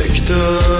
sektör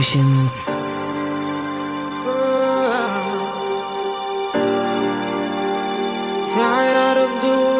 Emotions. Tired of doing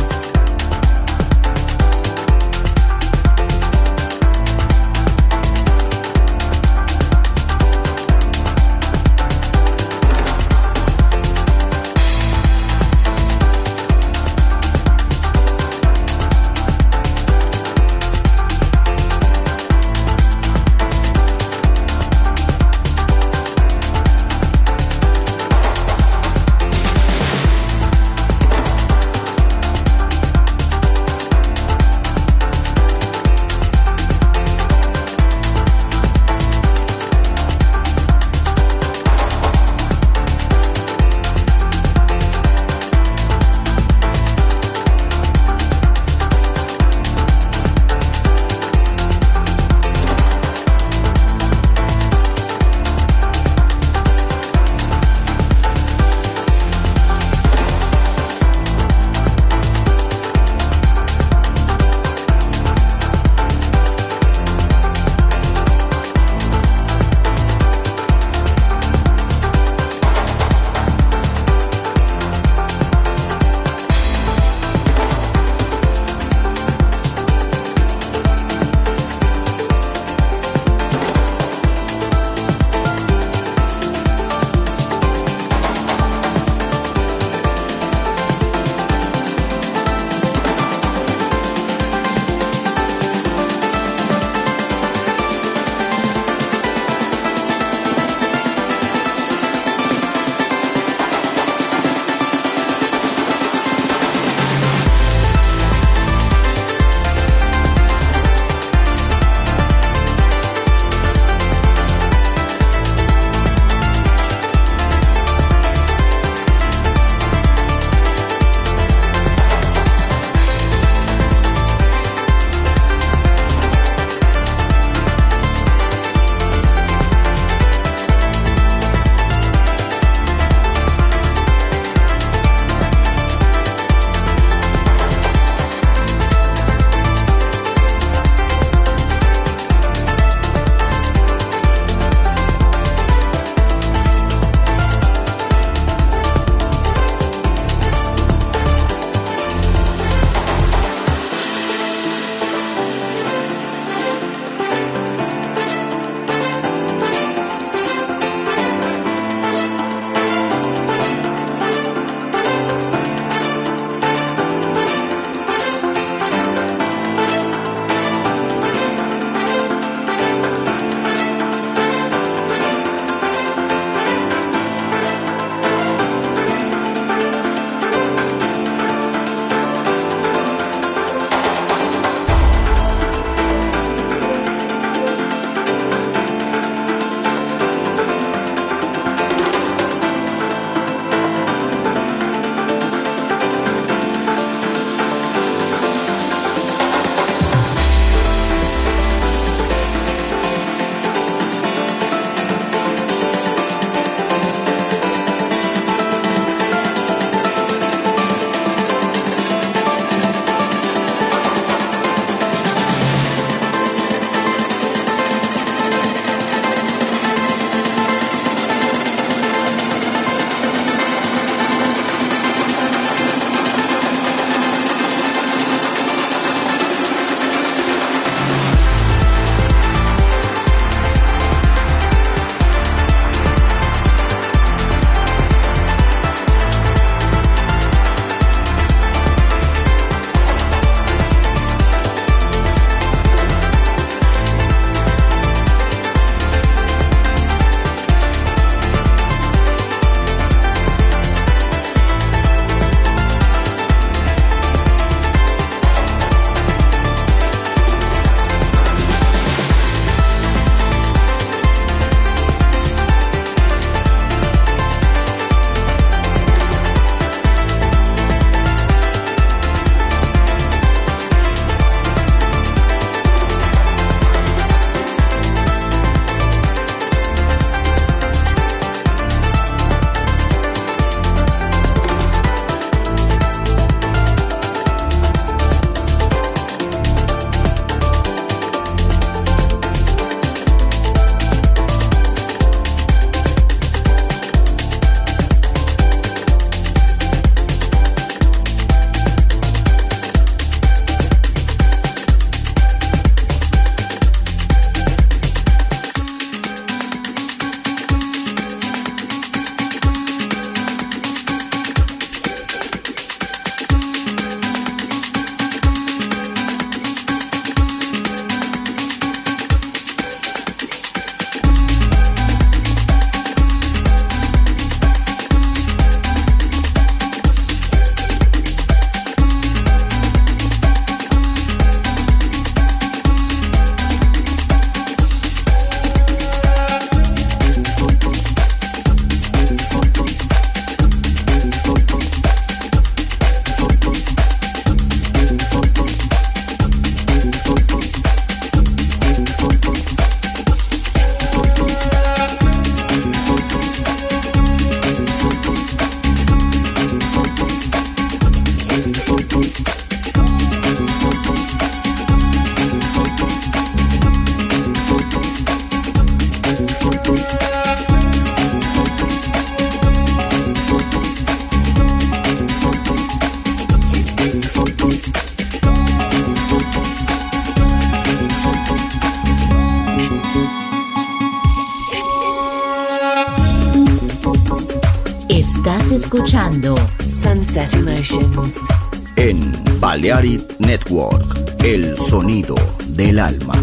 Network, el sonido del alma.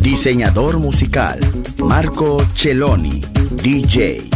Diseñador musical, Marco Celloni, DJ.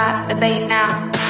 drop the bass now.